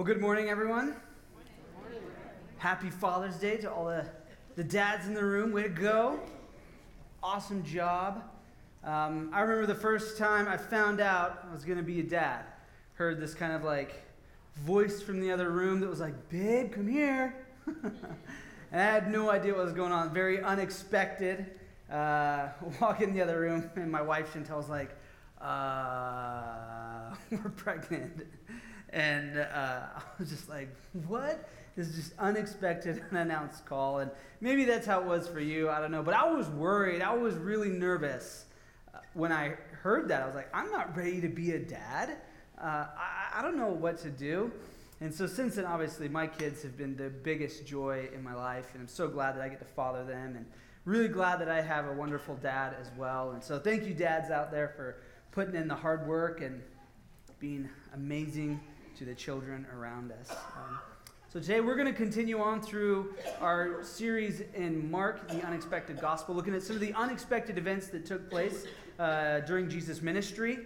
Well, good morning, everyone. Happy Father's Day to all the, the dads in the room. Way to go. Awesome job. Um, I remember the first time I found out I was going to be a dad. Heard this kind of like voice from the other room that was like, Babe, come here. and I had no idea what was going on. Very unexpected. Uh, walk in the other room, and my wife Chantel's like, uh, We're pregnant. And uh, I was just like, what? This is just unexpected, unannounced call. And maybe that's how it was for you. I don't know. But I was worried. I was really nervous uh, when I heard that. I was like, I'm not ready to be a dad. Uh, I, I don't know what to do. And so since then, obviously, my kids have been the biggest joy in my life. And I'm so glad that I get to father them. And really glad that I have a wonderful dad as well. And so thank you, dads out there, for putting in the hard work and being amazing to the children around us. Um, so today we're going to continue on through our series in Mark, the unexpected gospel, looking at some of the unexpected events that took place uh, during Jesus' ministry.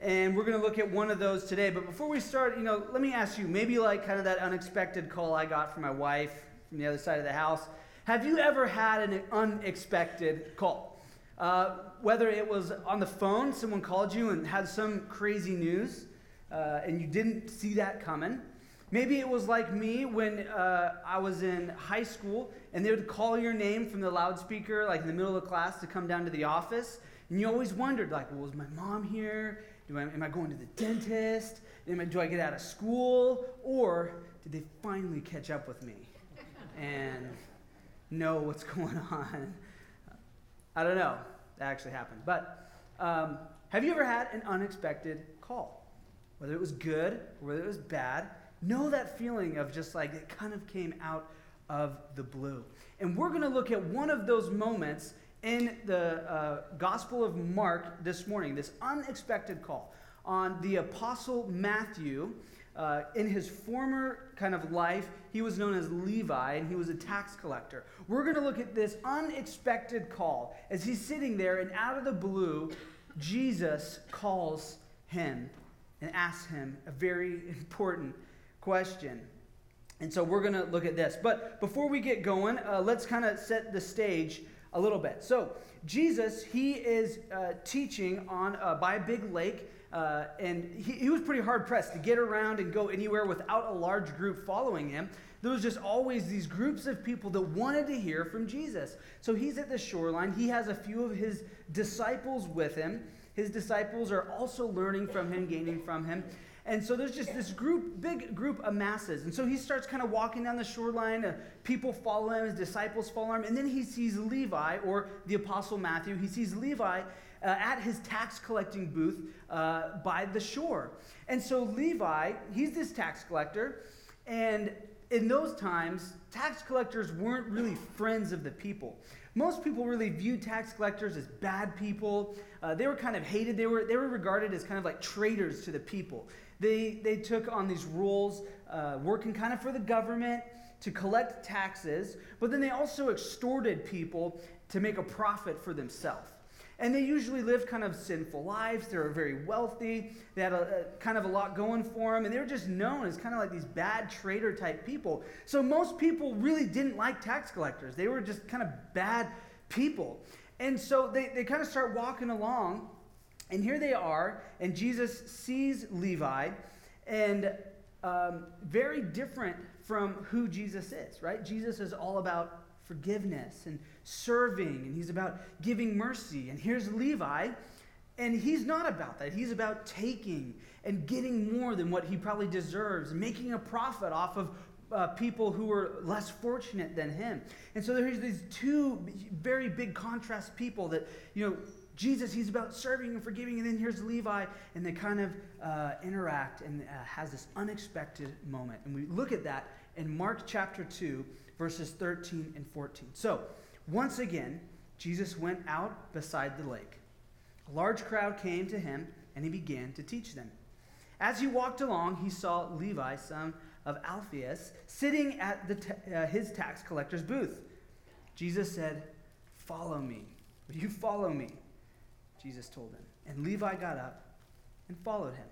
And we're going to look at one of those today. But before we start, you know, let me ask you, maybe like kind of that unexpected call I got from my wife from the other side of the house. Have you ever had an unexpected call? Uh, whether it was on the phone, someone called you and had some crazy news, uh, and you didn't see that coming. Maybe it was like me when uh, I was in high school and they would call your name from the loudspeaker, like in the middle of class, to come down to the office. And you always wondered, like, well, was my mom here? I, am I going to the dentist? I, do I get out of school? Or did they finally catch up with me and know what's going on? I don't know. That actually happened. But um, have you ever had an unexpected call? Whether it was good or whether it was bad, know that feeling of just like it kind of came out of the blue. And we're going to look at one of those moments in the uh, Gospel of Mark this morning, this unexpected call on the Apostle Matthew. Uh, in his former kind of life, he was known as Levi and he was a tax collector. We're going to look at this unexpected call as he's sitting there, and out of the blue, Jesus calls him and ask him a very important question. And so we're going to look at this. But before we get going, uh, let's kind of set the stage a little bit. So, Jesus, he is uh, teaching on uh, by a big lake, uh, and he, he was pretty hard pressed to get around and go anywhere without a large group following him. There was just always these groups of people that wanted to hear from Jesus. So he's at the shoreline. He has a few of his disciples with him. His disciples are also learning from him, gaining from him. And so there's just this group, big group of masses. And so he starts kind of walking down the shoreline. Uh, people follow him, his disciples follow him. And then he sees Levi, or the Apostle Matthew. He sees Levi uh, at his tax collecting booth uh, by the shore. And so Levi, he's this tax collector. And in those times, tax collectors weren't really friends of the people. Most people really viewed tax collectors as bad people. Uh, they were kind of hated. They were, they were regarded as kind of like traitors to the people. They, they took on these roles, uh, working kind of for the government to collect taxes, but then they also extorted people to make a profit for themselves. And they usually lived kind of sinful lives. They were very wealthy. They had a, a, kind of a lot going for them. And they were just known as kind of like these bad traitor type people. So most people really didn't like tax collectors. They were just kind of bad people. And so they, they kind of start walking along. And here they are. And Jesus sees Levi. And um, very different from who Jesus is, right? Jesus is all about forgiveness and serving, and he's about giving mercy. And here's Levi, and he's not about that. He's about taking and getting more than what he probably deserves, making a profit off of uh, people who were less fortunate than him. And so there's these two very big contrast people that, you know, Jesus, he's about serving and forgiving, and then here's Levi, and they kind of uh, interact and uh, has this unexpected moment. And we look at that in Mark chapter 2, verses 13 and 14. So, once again, Jesus went out beside the lake. A large crowd came to him, and he began to teach them. As he walked along, he saw Levi, son of Alphaeus, sitting at uh, his tax collector's booth. Jesus said, Follow me. Will you follow me? Jesus told him. And Levi got up and followed him.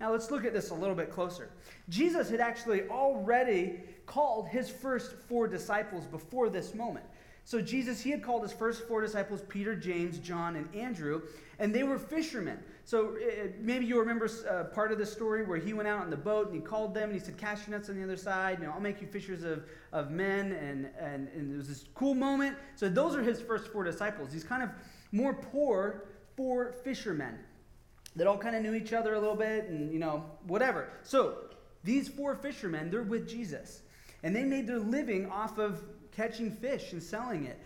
Now let's look at this a little bit closer. Jesus had actually already called his first four disciples before this moment. So Jesus, he had called his first four disciples Peter, James, John, and Andrew, and they were fishermen. So uh, maybe you remember uh, part of the story where he went out on the boat and he called them and he said, Cast your nets on the other side. You know, I'll make you fishers of, of men. And, and, and it was this cool moment. So those are his first four disciples. These kind of more poor four fishermen that all kind of knew each other a little bit and, you know, whatever. So these four fishermen, they're with Jesus. And they made their living off of catching fish and selling it.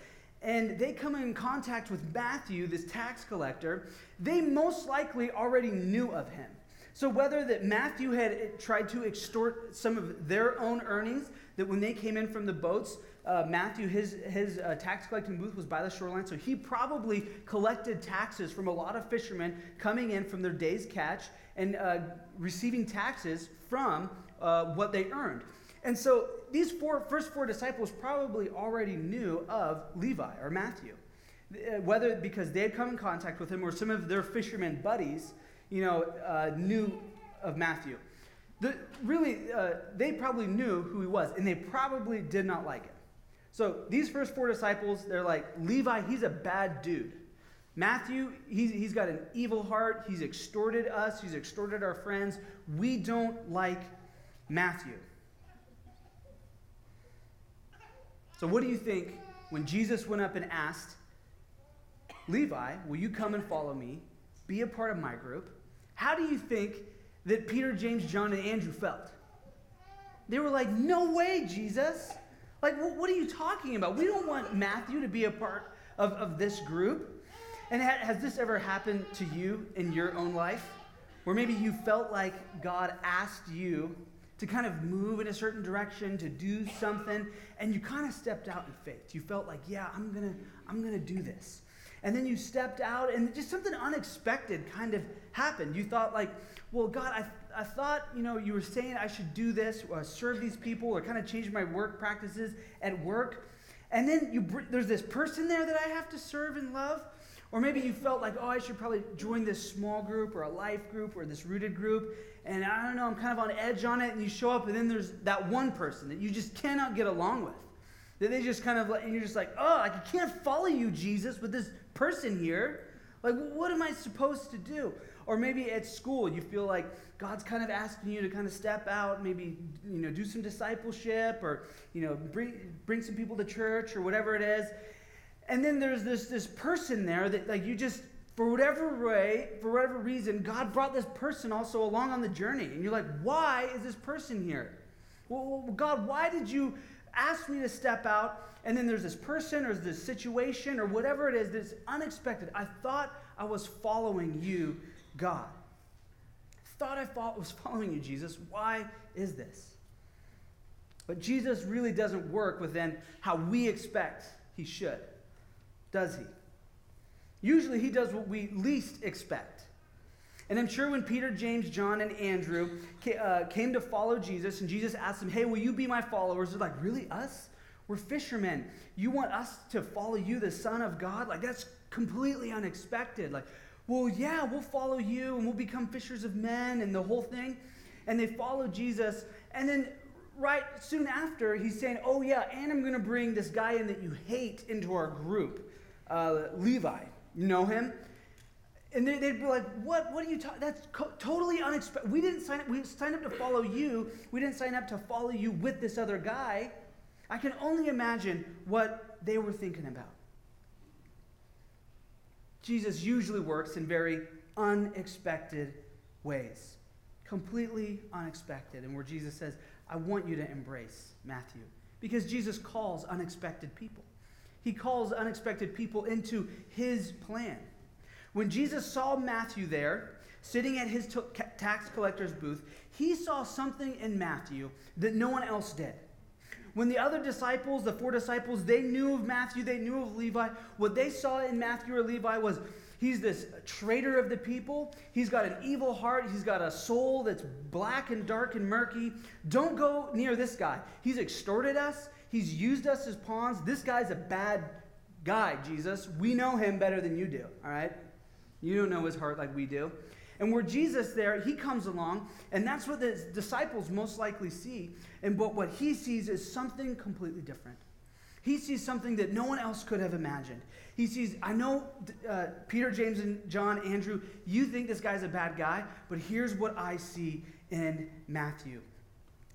And they come in contact with Matthew, this tax collector. They most likely already knew of him. So, whether that Matthew had tried to extort some of their own earnings, that when they came in from the boats, uh, Matthew, his, his uh, tax collecting booth was by the shoreline, so he probably collected taxes from a lot of fishermen coming in from their day's catch and uh, receiving taxes from uh, what they earned. And so these four, first four disciples probably already knew of Levi or Matthew. Uh, whether because they had come in contact with him or some of their fishermen buddies, you know, uh, knew of Matthew. The, really, uh, they probably knew who he was, and they probably did not like him. So these first four disciples, they're like, Levi, he's a bad dude. Matthew, he's, he's got an evil heart. He's extorted us, he's extorted our friends. We don't like Matthew. So, what do you think when Jesus went up and asked, Levi, will you come and follow me? Be a part of my group. How do you think that Peter, James, John, and Andrew felt? They were like, No way, Jesus. Like, what are you talking about? We don't want Matthew to be a part of, of this group. And has this ever happened to you in your own life? Where maybe you felt like God asked you to kind of move in a certain direction, to do something, and you kind of stepped out in faith. You felt like, yeah, I'm gonna, I'm gonna do this. And then you stepped out, and just something unexpected kind of happened. You thought, like, well, God, I, I thought, you know, you were saying I should do this, or serve these people, or kind of change my work practices at work. And then you, there's this person there that I have to serve and love. Or maybe you felt like, oh, I should probably join this small group or a life group or this rooted group. And I don't know, I'm kind of on edge on it. And you show up, and then there's that one person that you just cannot get along with. That they just kind of, like, and you're just like, oh, I can't follow you, Jesus, with this person here. Like, what am I supposed to do? Or maybe at school, you feel like God's kind of asking you to kind of step out, maybe, you know, do some discipleship or, you know, bring, bring some people to church or whatever it is. And then there's this, this person there that like you just for whatever way, for whatever reason, God brought this person also along on the journey. And you're like, why is this person here? Well, God, why did you ask me to step out? And then there's this person or this situation or whatever it is that's unexpected. I thought I was following you, God. I thought I was following you, Jesus. Why is this? But Jesus really doesn't work within how we expect he should does he? Usually he does what we least expect. And I'm sure when Peter, James, John, and Andrew uh, came to follow Jesus, and Jesus asked them, Hey, will you be my followers? They're like, Really? Us? We're fishermen. You want us to follow you, the Son of God? Like, that's completely unexpected. Like, well, yeah, we'll follow you and we'll become fishers of men and the whole thing. And they follow Jesus. And then right soon after, he's saying, Oh, yeah, and I'm going to bring this guy in that you hate into our group uh, Levi. You know him? And they, would be like, what, what are you talking? That's co- totally unexpected. We didn't sign up. We signed up to follow you. We didn't sign up to follow you with this other guy. I can only imagine what they were thinking about. Jesus usually works in very unexpected ways, completely unexpected, and where Jesus says, I want you to embrace Matthew. Because Jesus calls unexpected people. He calls unexpected people into his plan. When Jesus saw Matthew there, sitting at his tax collector's booth, he saw something in Matthew that no one else did. When the other disciples, the four disciples, they knew of Matthew, they knew of Levi, what they saw in Matthew or Levi was he's this traitor of the people. He's got an evil heart. He's got a soul that's black and dark and murky. Don't go near this guy. He's extorted us. He's used us as pawns. This guy's a bad guy, Jesus. We know him better than you do, all right? You don't know his heart like we do. And where Jesus there, he comes along, and that's what the disciples most likely see. And but what he sees is something completely different. He sees something that no one else could have imagined. He sees, I know uh, Peter, James, and John, Andrew, you think this guy's a bad guy, but here's what I see in Matthew.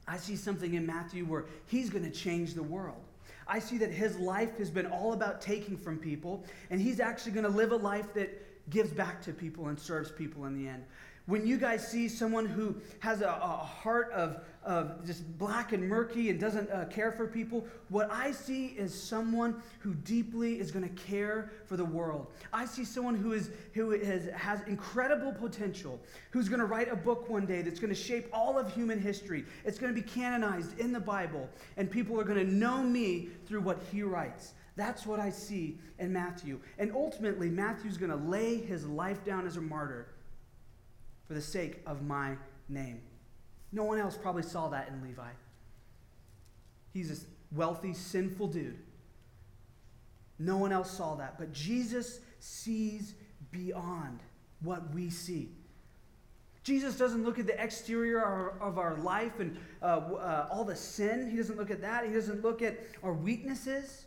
I see something in Matthew where he's going to change the world. I see that his life has been all about taking from people, and he's actually going to live a life that gives back to people and serves people in the end. When you guys see someone who has a, a heart of, of just black and murky and doesn't uh, care for people, what I see is someone who deeply is going to care for the world. I see someone who, is, who is, has incredible potential, who's going to write a book one day that's going to shape all of human history. It's going to be canonized in the Bible, and people are going to know me through what he writes. That's what I see in Matthew. And ultimately, Matthew's going to lay his life down as a martyr for the sake of my name. No one else probably saw that in Levi. He's a wealthy, sinful dude. No one else saw that. But Jesus sees beyond what we see. Jesus doesn't look at the exterior of our life and uh, uh, all the sin. He doesn't look at that. He doesn't look at our weaknesses.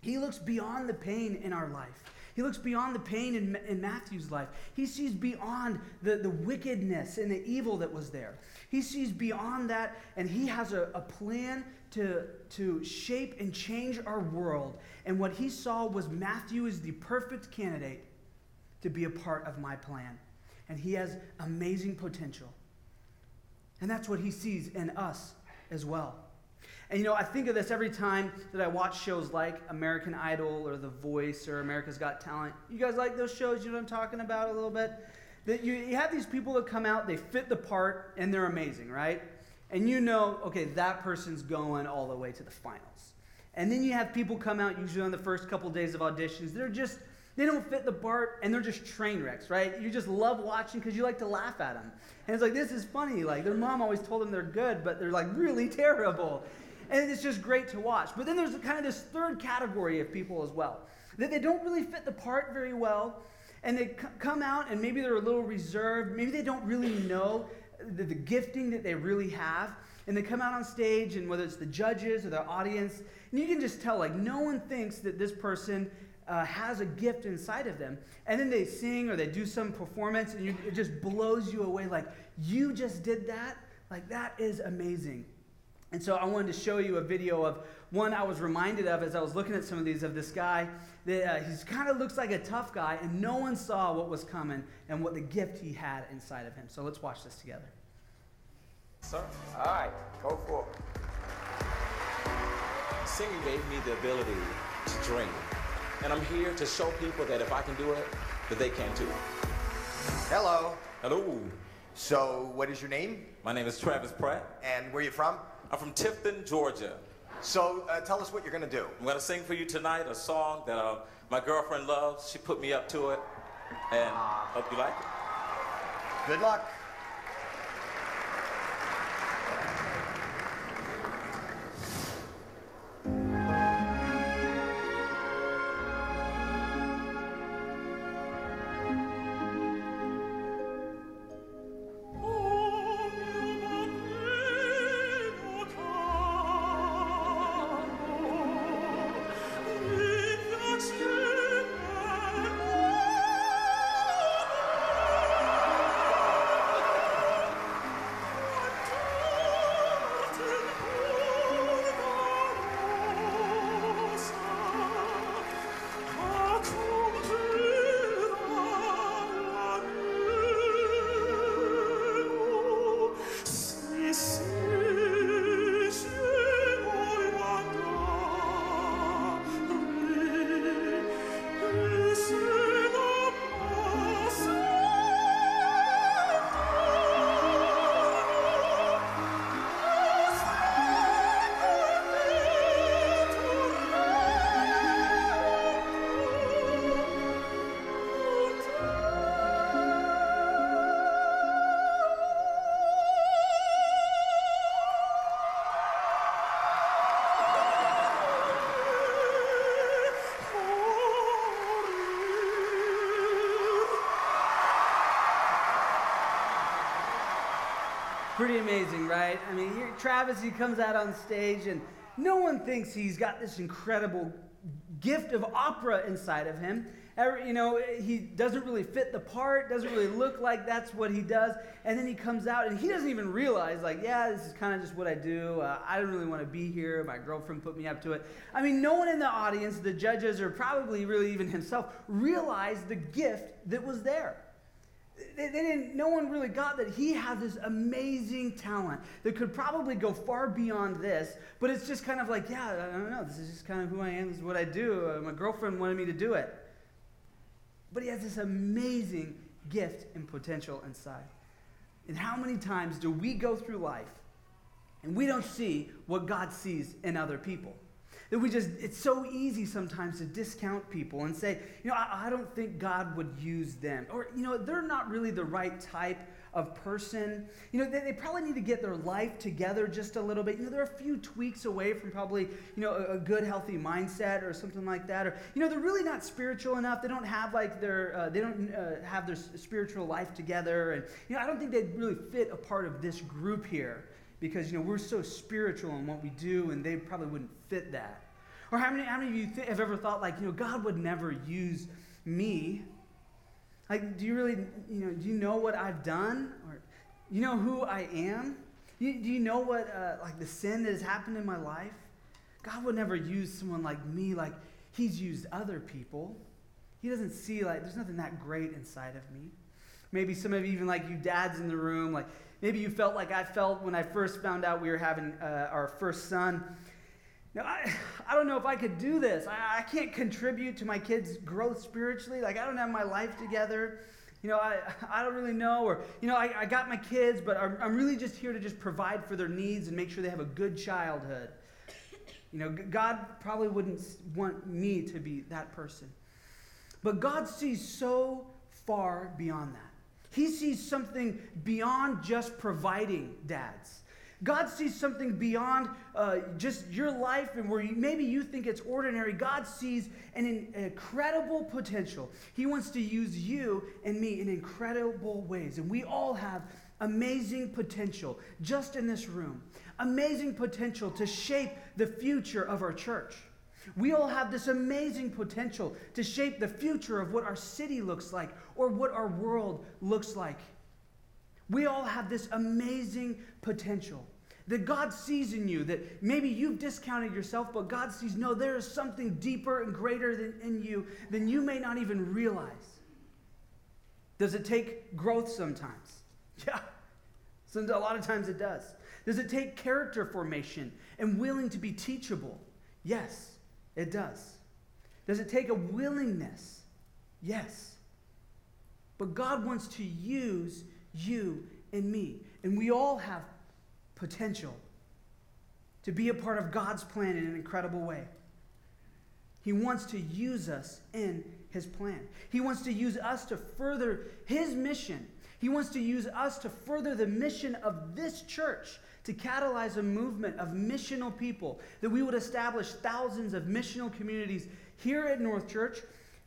He looks beyond the pain in our life. He looks beyond the pain in, in Matthew's life. He sees beyond the, the wickedness and the evil that was there. He sees beyond that, and he has a, a plan to, to shape and change our world. And what he saw was Matthew is the perfect candidate to be a part of my plan. And he has amazing potential. And that's what he sees in us as well. And you know, I think of this every time that I watch shows like American Idol or The Voice or America's Got Talent. You guys like those shows? You know what I'm talking about a little bit? That you, you have these people that come out, they fit the part, and they're amazing, right? And you know, okay, that person's going all the way to the finals. And then you have people come out, usually on the first couple days of auditions, they're just, they don't fit the part, and they're just train wrecks, right? You just love watching because you like to laugh at them. And it's like, this is funny. Like, their mom always told them they're good, but they're like really terrible and it's just great to watch. But then there's kind of this third category of people as well that they don't really fit the part very well, and they come out and maybe they're a little reserved, maybe they don't really know the, the gifting that they really have. And they come out on stage, and whether it's the judges or the audience, and you can just tell, like, no one thinks that this person uh, has a gift inside of them. And then they sing or they do some performance, and you, it just blows you away. Like, you just did that? Like, that is amazing. And so I wanted to show you a video of one I was reminded of as I was looking at some of these of this guy. That uh, he kind of looks like a tough guy, and no one saw what was coming and what the gift he had inside of him. So let's watch this together. Sir, all right, go for it. Singing gave me the ability to dream, and I'm here to show people that if I can do it, that they can too. Hello. Hello. So, what is your name? My name is Travis Pratt. And where are you from? I'm from Tifton, Georgia. So uh, tell us what you're going to do. I'm going to sing for you tonight a song that uh, my girlfriend loves. She put me up to it, and hope you like it. Good luck. Pretty amazing, right? I mean, here, Travis, he comes out on stage, and no one thinks he's got this incredible gift of opera inside of him. Ever, you know, he doesn't really fit the part, doesn't really look like that's what he does. And then he comes out and he doesn't even realize, like, yeah, this is kind of just what I do. Uh, I don't really want to be here. My girlfriend put me up to it. I mean, no one in the audience, the judges, or probably really even himself, realized the gift that was there. They, they didn't, no one really got that he had this amazing talent that could probably go far beyond this, but it's just kind of like, yeah, I don't know, this is just kind of who I am, this is what I do. Uh, my girlfriend wanted me to do it. But he has this amazing gift and potential inside. And how many times do we go through life and we don't see what God sees in other people? That we just, it's so easy sometimes to discount people and say, you know, I, I don't think God would use them. Or, you know, they're not really the right type of person. You know, they, they, probably need to get their life together just a little bit. You know, they're a few tweaks away from probably, you know, a, a good, healthy mindset or something like that. Or, you know, they're really not spiritual enough. They don't have like their, uh, they don't uh, have their spiritual life together. And, you know, I don't think they'd really fit a part of this group here because, you know, we're so spiritual in what we do and they probably wouldn't fit that. Or how many, how many of you th- have ever thought like, you know, God would never use me like, do you really, you know, do you know what I've done? Or you know who I am? You, do you know what, uh, like, the sin that has happened in my life? God would never use someone like me like he's used other people. He doesn't see, like, there's nothing that great inside of me. Maybe some of you, even like you dads in the room, like, maybe you felt like I felt when I first found out we were having uh, our first son. Now, I, I don't know if I could do this. I, I can't contribute to my kids' growth spiritually. Like, I don't have my life together. You know, I, I don't really know. Or, you know, I, I got my kids, but I'm, I'm really just here to just provide for their needs and make sure they have a good childhood. You know, God probably wouldn't want me to be that person. But God sees so far beyond that. He sees something beyond just providing dads. God sees something beyond uh, just your life and where you, maybe you think it's ordinary. God sees an, an incredible potential. He wants to use you and me in incredible ways. And we all have amazing potential just in this room, amazing potential to shape the future of our church. We all have this amazing potential to shape the future of what our city looks like or what our world looks like. We all have this amazing potential that God sees in you, that maybe you've discounted yourself, but God sees, no, there is something deeper and greater than, in you than you may not even realize. Does it take growth sometimes? Yeah. A lot of times it does. Does it take character formation and willing to be teachable? Yes, it does. Does it take a willingness? Yes. But God wants to use you and me. And we all have potential to be a part of God's plan in an incredible way. He wants to use us in his plan. He wants to use us to further his mission. He wants to use us to further the mission of this church, to catalyze a movement of missional people, that we would establish thousands of missional communities here at North Church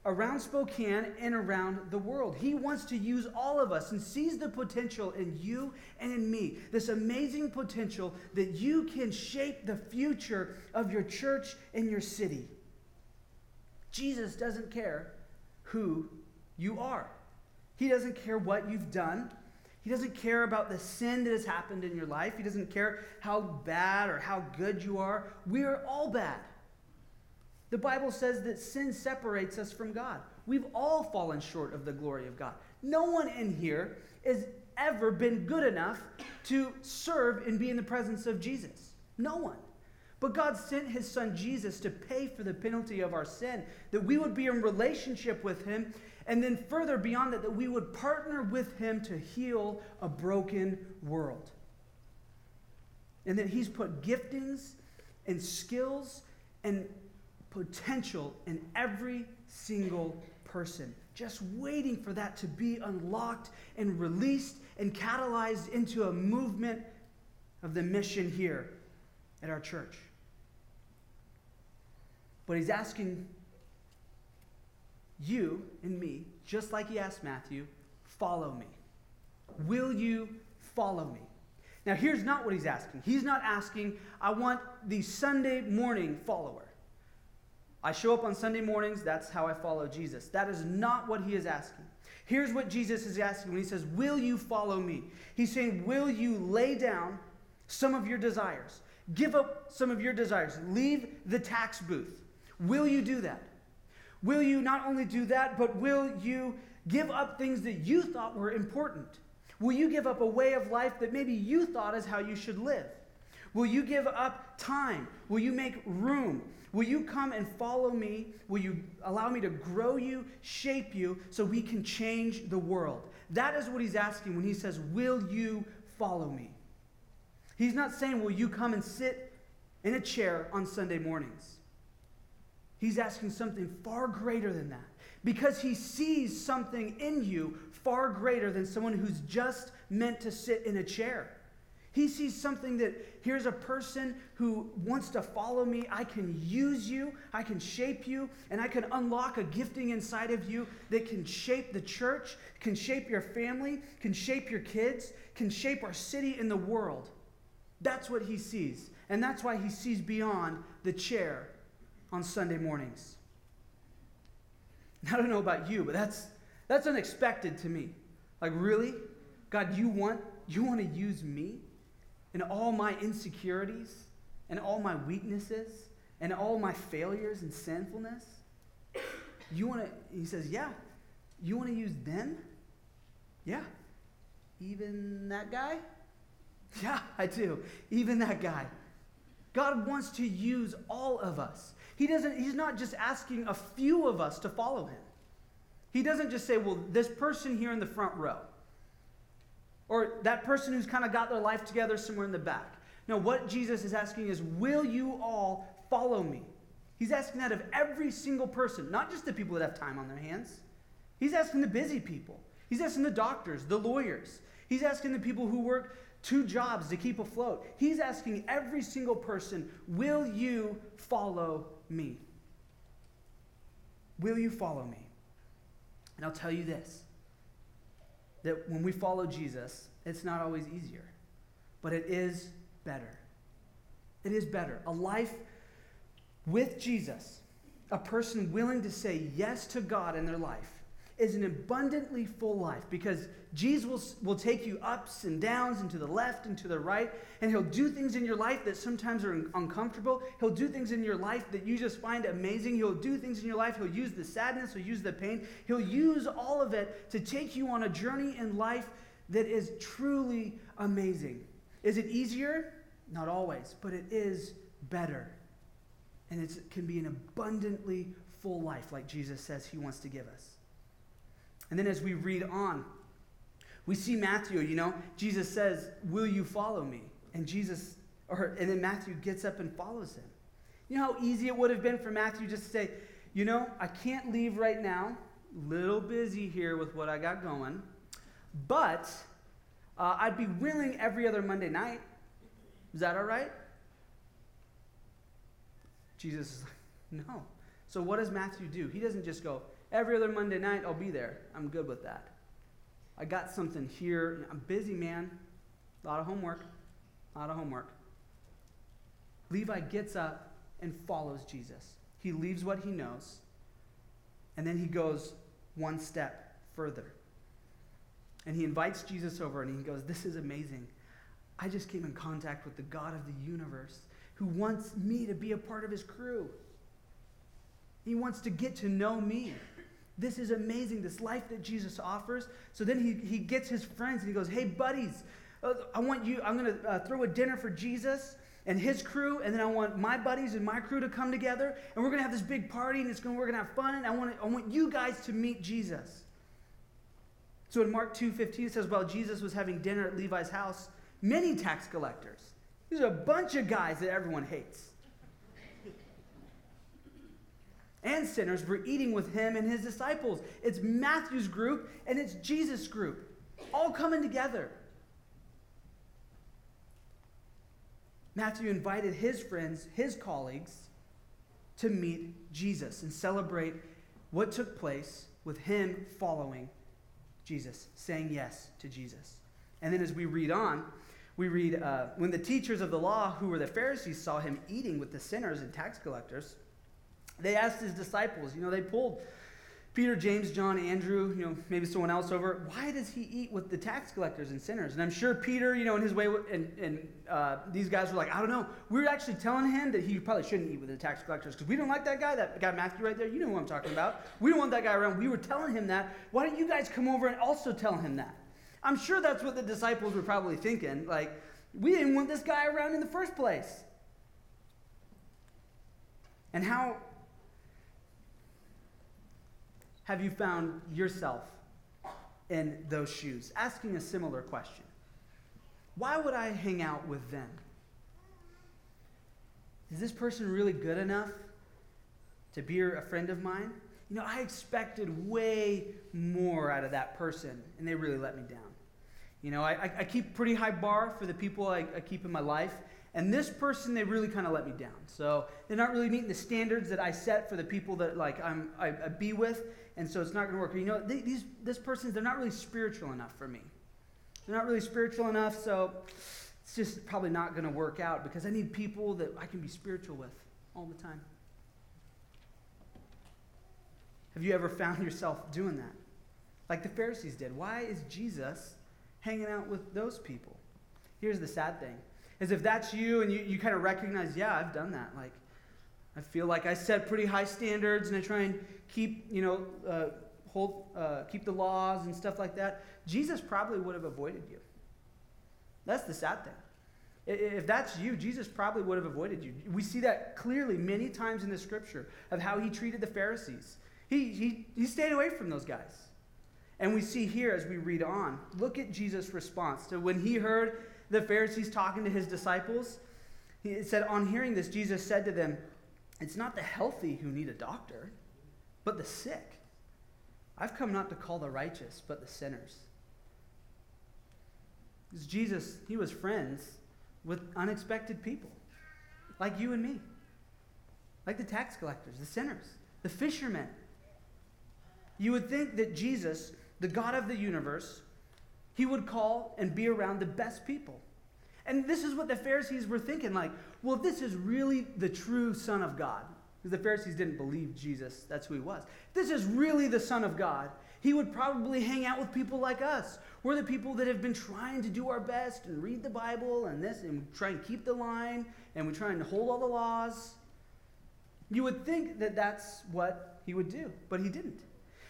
around Spokane and around the world. He wants to use all of us and sees the potential in you and in me. This amazing potential that you can shape the future of your church and your city. Jesus doesn't care who you are. He doesn't care what you've done. He doesn't care about the sin that has happened in your life. He doesn't care how bad or how good you are. We are all bad. The Bible says that sin separates us from God. We've all fallen short of the glory of God. No one in here has ever been good enough to serve and be in the presence of Jesus. No one. But God sent his son Jesus to pay for the penalty of our sin, that we would be in relationship with him, and then further beyond that, that we would partner with him to heal a broken world. And that he's put giftings and skills and potential in every single person, just waiting for that to be unlocked and released and catalyzed into a movement of the mission here at our church. But he's asking you and me, just like he asked Matthew, follow me. Will you follow me? Now, here's not what he's asking. He's not asking, I want the Sunday morning follower. I show up on Sunday mornings, that's how I follow Jesus. That is not what he is asking. Here's what Jesus is asking when he says, Will you follow me? He's saying, Will you lay down some of your desires? Give up some of your desires. Leave the tax booth. Will you do that? Will you not only do that, but will you give up things that you thought were important? Will you give up a way of life that maybe you thought is how you should live? Will you give up time? Will you make room? Will you come and follow me? Will you allow me to grow you, shape you, so we can change the world? That is what he's asking when he says, Will you follow me? He's not saying, Will you come and sit in a chair on Sunday mornings? He's asking something far greater than that because he sees something in you far greater than someone who's just meant to sit in a chair. He sees something that here's a person who wants to follow me. I can use you, I can shape you, and I can unlock a gifting inside of you that can shape the church, can shape your family, can shape your kids, can shape our city and the world. That's what he sees. And that's why he sees beyond the chair on Sunday mornings. I don't know about you, but that's that's unexpected to me. Like really? God, you want you want to use me and all my insecurities and all my weaknesses and all my failures and sinfulness? You want to he says, "Yeah. You want to use them?" Yeah. Even that guy? Yeah, I do. Even that guy. God wants to use all of us. He doesn't, he's not just asking a few of us to follow him. He doesn't just say, well, this person here in the front row, or that person who's kind of got their life together somewhere in the back. No, what Jesus is asking is, will you all follow me? He's asking that of every single person, not just the people that have time on their hands. He's asking the busy people. He's asking the doctors, the lawyers. He's asking the people who work two jobs to keep afloat. He's asking every single person, Will you follow me? Will you follow me? And I'll tell you this that when we follow Jesus, it's not always easier, but it is better. It is better. A life with Jesus, a person willing to say yes to God in their life, is an abundantly full life because Jesus will, will take you ups and downs and to the left and to the right, and He'll do things in your life that sometimes are uncomfortable. He'll do things in your life that you just find amazing. He'll do things in your life. He'll use the sadness, He'll use the pain. He'll use all of it to take you on a journey in life that is truly amazing. Is it easier? Not always, but it is better. And it can be an abundantly full life, like Jesus says He wants to give us. And then as we read on, we see Matthew, you know, Jesus says, Will you follow me? And Jesus, or, and then Matthew gets up and follows him. You know how easy it would have been for Matthew just to say, You know, I can't leave right now. Little busy here with what I got going. But uh, I'd be willing every other Monday night. Is that all right? Jesus is like, No. So what does Matthew do? He doesn't just go, Every other Monday night, I'll be there. I'm good with that. I got something here. I'm busy, man. A lot of homework. A lot of homework. Levi gets up and follows Jesus. He leaves what he knows, and then he goes one step further. And he invites Jesus over and he goes, This is amazing. I just came in contact with the God of the universe who wants me to be a part of his crew. He wants to get to know me. This is amazing, this life that Jesus offers. So then he, he gets his friends and he goes, Hey, buddies, uh, I want you, I'm going to uh, throw a dinner for Jesus and his crew, and then I want my buddies and my crew to come together, and we're going to have this big party, and it's going to we're going to have fun, and I want, I want you guys to meet Jesus. So in Mark 2.15, it says, while Jesus was having dinner at Levi's house, many tax collectors, these are a bunch of guys that everyone hates, and sinners were eating with him and his disciples. It's Matthew's group and it's Jesus' group, all coming together. Matthew invited his friends, his colleagues, to meet Jesus and celebrate what took place with him following Jesus, saying yes to Jesus. And then as we read on, we read, uh, when the teachers of the law, who were the Pharisees, saw him eating with the sinners and tax collectors, they asked his disciples, you know, they pulled Peter, James, John, Andrew, you know, maybe someone else over. Why does he eat with the tax collectors and sinners? And I'm sure Peter, you know, in his way, and, and uh, these guys were like, I don't know. We were actually telling him that he probably shouldn't eat with the tax collectors because we don't like that guy, that guy Matthew right there. You know who I'm talking about. We don't want that guy around. We were telling him that. Why don't you guys come over and also tell him that? I'm sure that's what the disciples were probably thinking. Like, we didn't want this guy around in the first place. And how have you found yourself in those shoes? Asking a similar question Why would I hang out with them? Is this person really good enough to be a friend of mine? You know, I expected way more out of that person, and they really let me down. You know, I, I keep pretty high bar for the people I, I keep in my life, and this person, they really kind of let me down. So they're not really meeting the standards that I set for the people that like I'm I, I be with, and so it's not going to work. You know, they, these this person, they're not really spiritual enough for me. They're not really spiritual enough, so it's just probably not going to work out because I need people that I can be spiritual with all the time. Have you ever found yourself doing that? Like the Pharisees did. Why is Jesus hanging out with those people? Here's the sad thing is if that's you and you, you kind of recognize, yeah, I've done that. Like, I feel like I set pretty high standards and I try and keep, you know, uh, hold, uh, keep the laws and stuff like that. Jesus probably would have avoided you. That's the sad thing. If that's you, Jesus probably would have avoided you. We see that clearly many times in the scripture of how he treated the Pharisees. He, he, he stayed away from those guys. And we see here as we read on, look at Jesus' response to when he heard the Pharisees talking to his disciples. He said, On hearing this, Jesus said to them, It's not the healthy who need a doctor, but the sick. I've come not to call the righteous, but the sinners. Because Jesus, he was friends with unexpected people, like you and me, like the tax collectors, the sinners, the fishermen. You would think that Jesus, the God of the universe, he would call and be around the best people. And this is what the Pharisees were thinking like, well, this is really the true Son of God. Because the Pharisees didn't believe Jesus, that's who he was. This is really the Son of God. He would probably hang out with people like us. We're the people that have been trying to do our best and read the Bible and this, and try and keep the line, and we try and hold all the laws. You would think that that's what he would do, but he didn't.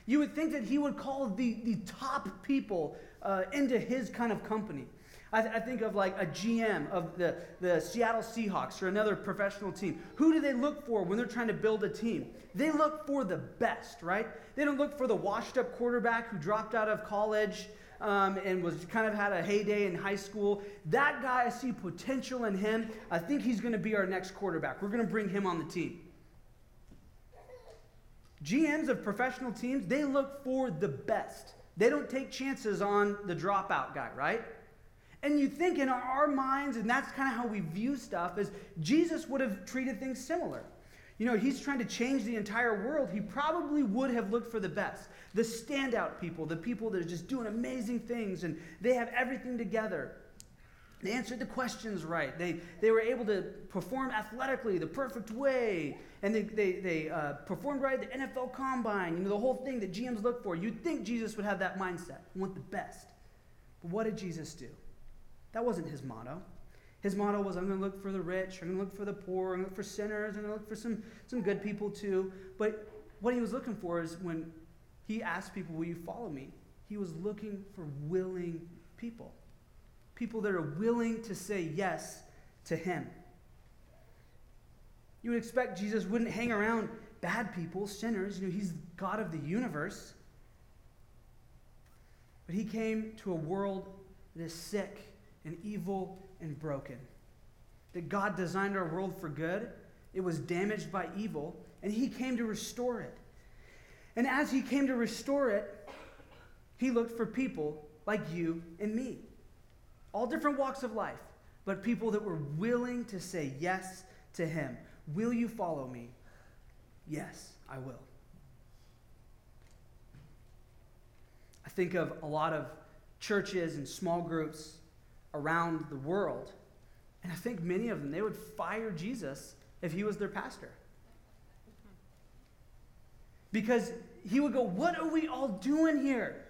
You would think that he would call the, the top people uh, into his kind of company. I, th- I, think of like a GM of the, the Seattle Seahawks or another professional team. Who do they look for when they're trying to build a team? They look for the best, right? They don't look for the washed up quarterback who dropped out of college um, and was kind of had a heyday in high school. That guy, I see potential in him. I think he's going to be our next quarterback. We're going to bring him on the team. GMs of professional teams, they look for the best. They don't take chances on the dropout guy, right? And you think in our minds, and that's kind of how we view stuff, is Jesus would have treated things similar. You know, he's trying to change the entire world. He probably would have looked for the best, the standout people, the people that are just doing amazing things and they have everything together. They answered the questions right. They, they were able to perform athletically the perfect way. And they, they, they uh, performed right the NFL combine. You know, the whole thing that GMs look for. You'd think Jesus would have that mindset, want the best. But what did Jesus do? That wasn't his motto. His motto was I'm going to look for the rich, I'm going to look for the poor, I'm going to look for sinners, I'm going to look for some, some good people too. But what he was looking for is when he asked people, Will you follow me? He was looking for willing people people that are willing to say yes to him. You would expect Jesus wouldn't hang around bad people, sinners. You know, he's God of the universe. But he came to a world that is sick and evil and broken. That God designed our world for good, it was damaged by evil, and he came to restore it. And as he came to restore it, he looked for people like you and me all different walks of life, but people that were willing to say yes to him. Will you follow me? Yes, I will. I think of a lot of churches and small groups around the world. And I think many of them, they would fire Jesus if he was their pastor. Because he would go, What are we all doing here?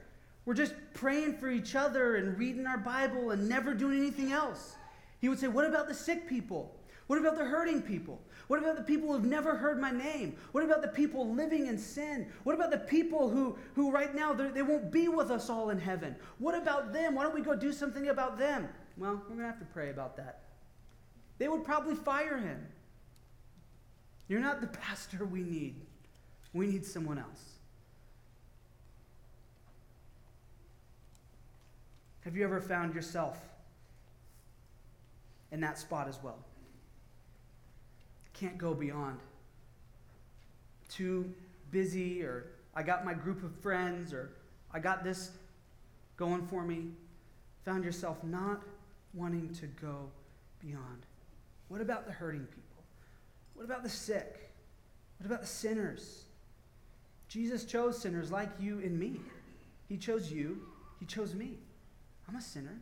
We're just praying for each other and reading our Bible and never doing anything else. He would say, What about the sick people? What about the hurting people? What about the people who've never heard my name? What about the people living in sin? What about the people who, who right now they won't be with us all in heaven? What about them? Why don't we go do something about them? Well, we're going to have to pray about that. They would probably fire him. You're not the pastor we need. We need someone else. Have you ever found yourself in that spot as well? Can't go beyond. Too busy, or I got my group of friends, or I got this going for me. Found yourself not wanting to go beyond. What about the hurting people? What about the sick? What about the sinners? Jesus chose sinners like you and me. He chose you, He chose me. I'm a sinner.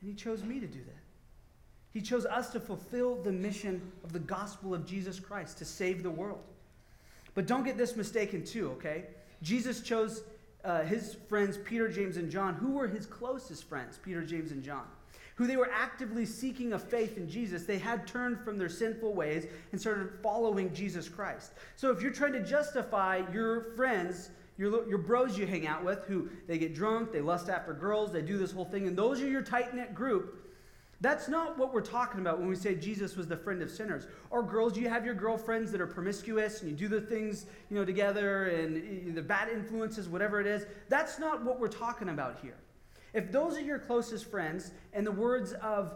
And He chose me to do that. He chose us to fulfill the mission of the gospel of Jesus Christ, to save the world. But don't get this mistaken, too, okay? Jesus chose uh, his friends, Peter, James, and John, who were his closest friends, Peter, James, and John, who they were actively seeking a faith in Jesus. They had turned from their sinful ways and started following Jesus Christ. So if you're trying to justify your friends, your, your bros you hang out with, who they get drunk, they lust after girls, they do this whole thing, and those are your tight knit group, that's not what we're talking about when we say Jesus was the friend of sinners. Or girls, you have your girlfriends that are promiscuous and you do the things, you know, together and the bad influences, whatever it is. That's not what we're talking about here. If those are your closest friends, and the words of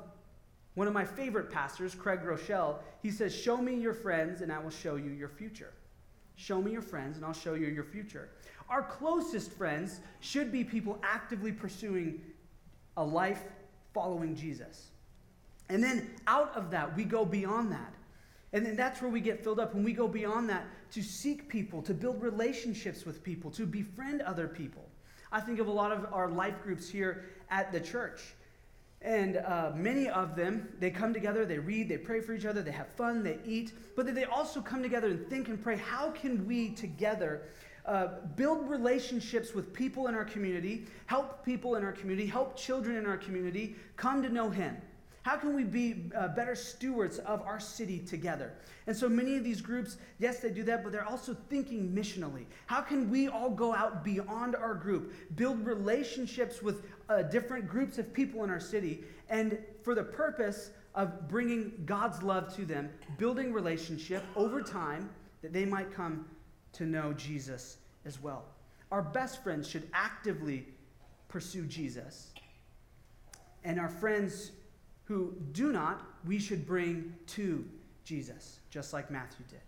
one of my favorite pastors, Craig Groeschel, he says, Show me your friends and I will show you your future. Show me your friends and I'll show you your future. Our closest friends should be people actively pursuing a life following Jesus. And then out of that, we go beyond that. And then that's where we get filled up. And we go beyond that to seek people, to build relationships with people, to befriend other people. I think of a lot of our life groups here at the church. And uh, many of them, they come together, they read, they pray for each other, they have fun, they eat, but they also come together and think and pray how can we together uh, build relationships with people in our community, help people in our community, help children in our community come to know Him? How can we be uh, better stewards of our city together? And so many of these groups, yes, they do that, but they're also thinking missionally. How can we all go out beyond our group, build relationships with uh, different groups of people in our city, and for the purpose of bringing God's love to them, building relationship over time that they might come to know Jesus as well? Our best friends should actively pursue Jesus. And our friends who do not, we should bring to Jesus, just like Matthew did.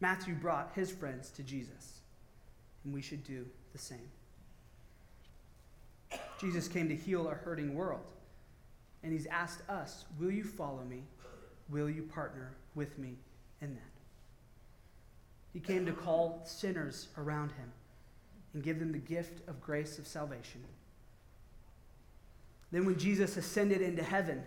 Matthew brought his friends to Jesus, and we should do the same. Jesus came to heal a hurting world, and he's asked us, Will you follow me? Will you partner with me in that? He came to call sinners around him and give them the gift of grace of salvation. Then, when Jesus ascended into heaven,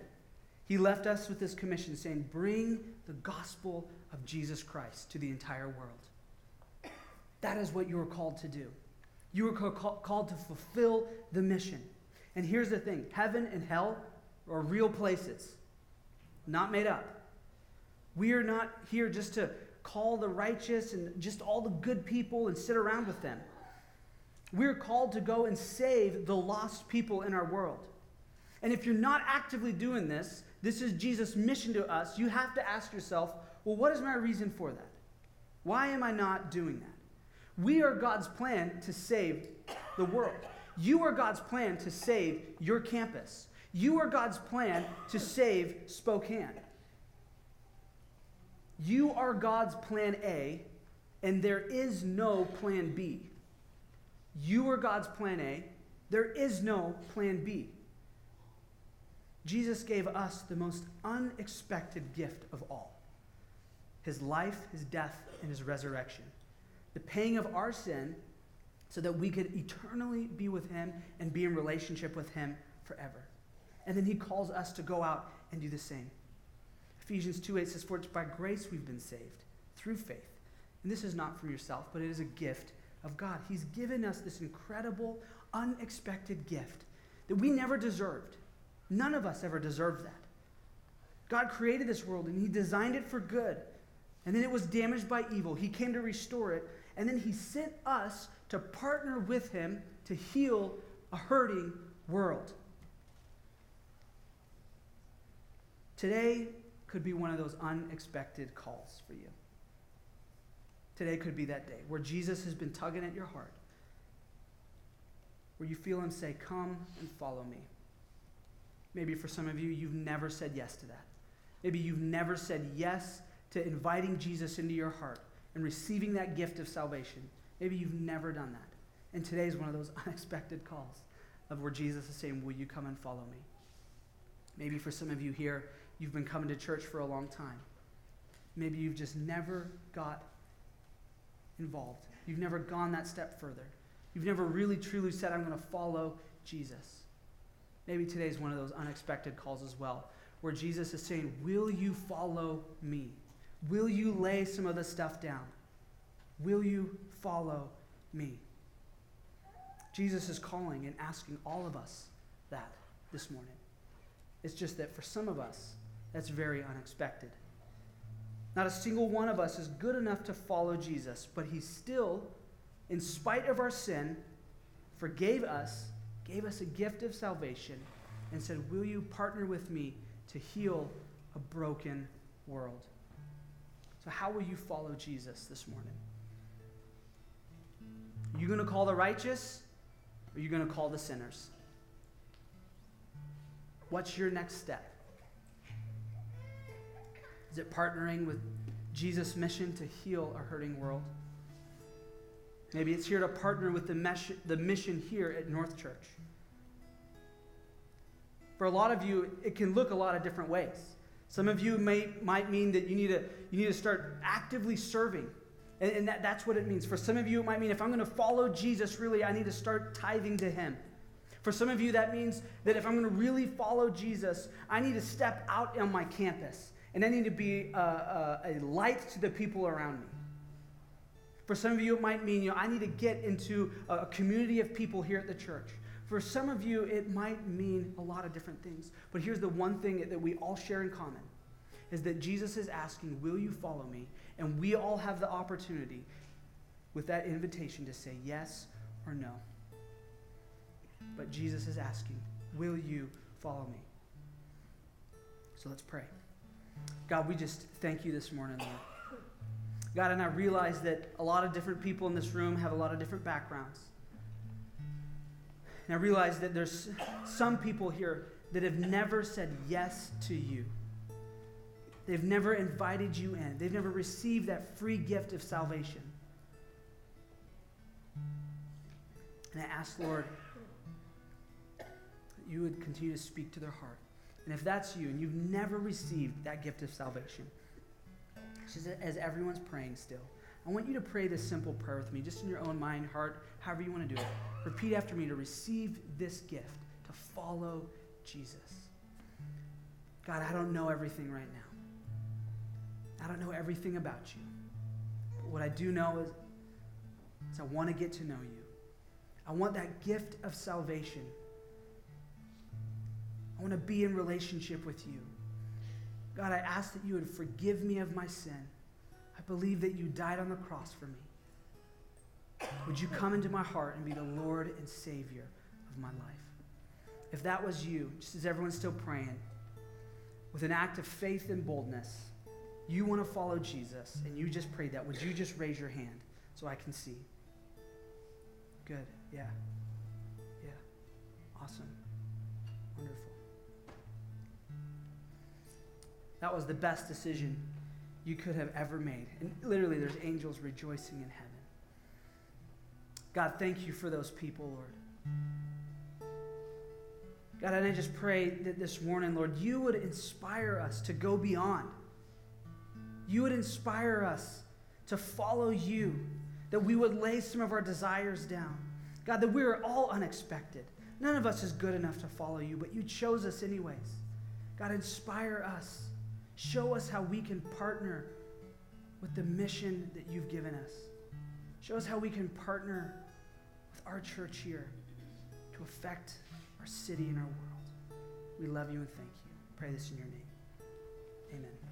he left us with this commission saying, Bring the gospel of Jesus Christ to the entire world. That is what you were called to do. You were called to fulfill the mission. And here's the thing heaven and hell are real places, not made up. We are not here just to call the righteous and just all the good people and sit around with them. We're called to go and save the lost people in our world. And if you're not actively doing this, this is Jesus' mission to us, you have to ask yourself, well, what is my reason for that? Why am I not doing that? We are God's plan to save the world. You are God's plan to save your campus. You are God's plan to save Spokane. You are God's plan A, and there is no plan B. You are God's plan A, there is no plan B. Jesus gave us the most unexpected gift of all his life, his death, and his resurrection. The paying of our sin so that we could eternally be with Him and be in relationship with Him forever. And then He calls us to go out and do the same. Ephesians 2 8 says, For it's by grace we've been saved, through faith. And this is not from yourself, but it is a gift of God. He's given us this incredible, unexpected gift that we never deserved. None of us ever deserved that. God created this world and He designed it for good. And then it was damaged by evil. He came to restore it. And then He sent us to partner with Him to heal a hurting world. Today could be one of those unexpected calls for you. Today could be that day where Jesus has been tugging at your heart, where you feel Him say, Come and follow me. Maybe for some of you, you've never said yes to that. Maybe you've never said yes to inviting Jesus into your heart and receiving that gift of salvation. Maybe you've never done that. And today is one of those unexpected calls of where Jesus is saying, Will you come and follow me? Maybe for some of you here, you've been coming to church for a long time. Maybe you've just never got involved. You've never gone that step further. You've never really truly said, I'm going to follow Jesus. Maybe today is one of those unexpected calls as well, where Jesus is saying, Will you follow me? Will you lay some of the stuff down? Will you follow me? Jesus is calling and asking all of us that this morning. It's just that for some of us, that's very unexpected. Not a single one of us is good enough to follow Jesus, but he still, in spite of our sin, forgave us, gave us a gift of salvation, and said, Will you partner with me to heal a broken world? So, how will you follow Jesus this morning? Are you going to call the righteous or are you going to call the sinners? What's your next step? Is it partnering with Jesus' mission to heal a hurting world? Maybe it's here to partner with the, the mission here at North Church. For a lot of you, it can look a lot of different ways. Some of you may, might mean that you need to, you need to start actively serving. And, and that, that's what it means. For some of you, it might mean if I'm going to follow Jesus, really, I need to start tithing to him. For some of you, that means that if I'm going to really follow Jesus, I need to step out on my campus and I need to be a, a, a, light to the people around me. For some of you, it might mean you know, I need to get into a community of people here at the church. For some of you, it might mean a lot of different things. But here's the one thing that we all share in common is that Jesus is asking, Will you follow me? And we all have the opportunity with that invitation to say yes or no. But Jesus is asking, Will you follow me? So let's pray. God, we just thank you this morning, Lord. God, and I realize that a lot of different people in this room have a lot of different backgrounds. And I realize that there's some people here that have never said yes to you. They've never invited you in, they've never received that free gift of salvation. And I ask, Lord, that you would continue to speak to their heart. And if that's you and you've never received that gift of salvation, as everyone's praying still, I want you to pray this simple prayer with me, just in your own mind, heart, however you want to do it. Repeat after me to receive this gift, to follow Jesus. God, I don't know everything right now. I don't know everything about you. But what I do know is, is I want to get to know you. I want that gift of salvation. I want to be in relationship with you. God, I ask that you would forgive me of my sin. I believe that you died on the cross for me. Would you come into my heart and be the Lord and Savior of my life? If that was you, just as everyone's still praying, with an act of faith and boldness, you want to follow Jesus and you just prayed that, would you just raise your hand so I can see? Good. Yeah. Yeah. Awesome. That was the best decision you could have ever made. And literally, there's angels rejoicing in heaven. God, thank you for those people, Lord. God, and I just pray that this morning, Lord, you would inspire us to go beyond. You would inspire us to follow you, that we would lay some of our desires down. God, that we are all unexpected. None of us is good enough to follow you, but you chose us anyways. God, inspire us. Show us how we can partner with the mission that you've given us. Show us how we can partner with our church here to affect our city and our world. We love you and thank you. Pray this in your name. Amen.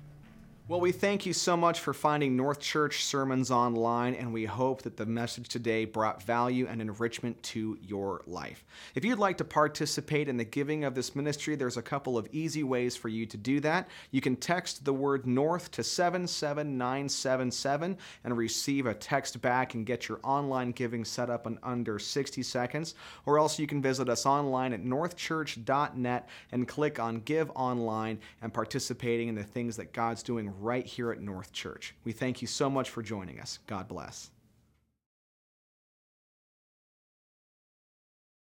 Well, we thank you so much for finding North Church sermons online, and we hope that the message today brought value and enrichment to your life. If you'd like to participate in the giving of this ministry, there's a couple of easy ways for you to do that. You can text the word North to 77977 and receive a text back and get your online giving set up in under 60 seconds, or else you can visit us online at northchurch.net and click on Give Online and participating in the things that God's doing right here at North Church. We thank you so much for joining us. God bless.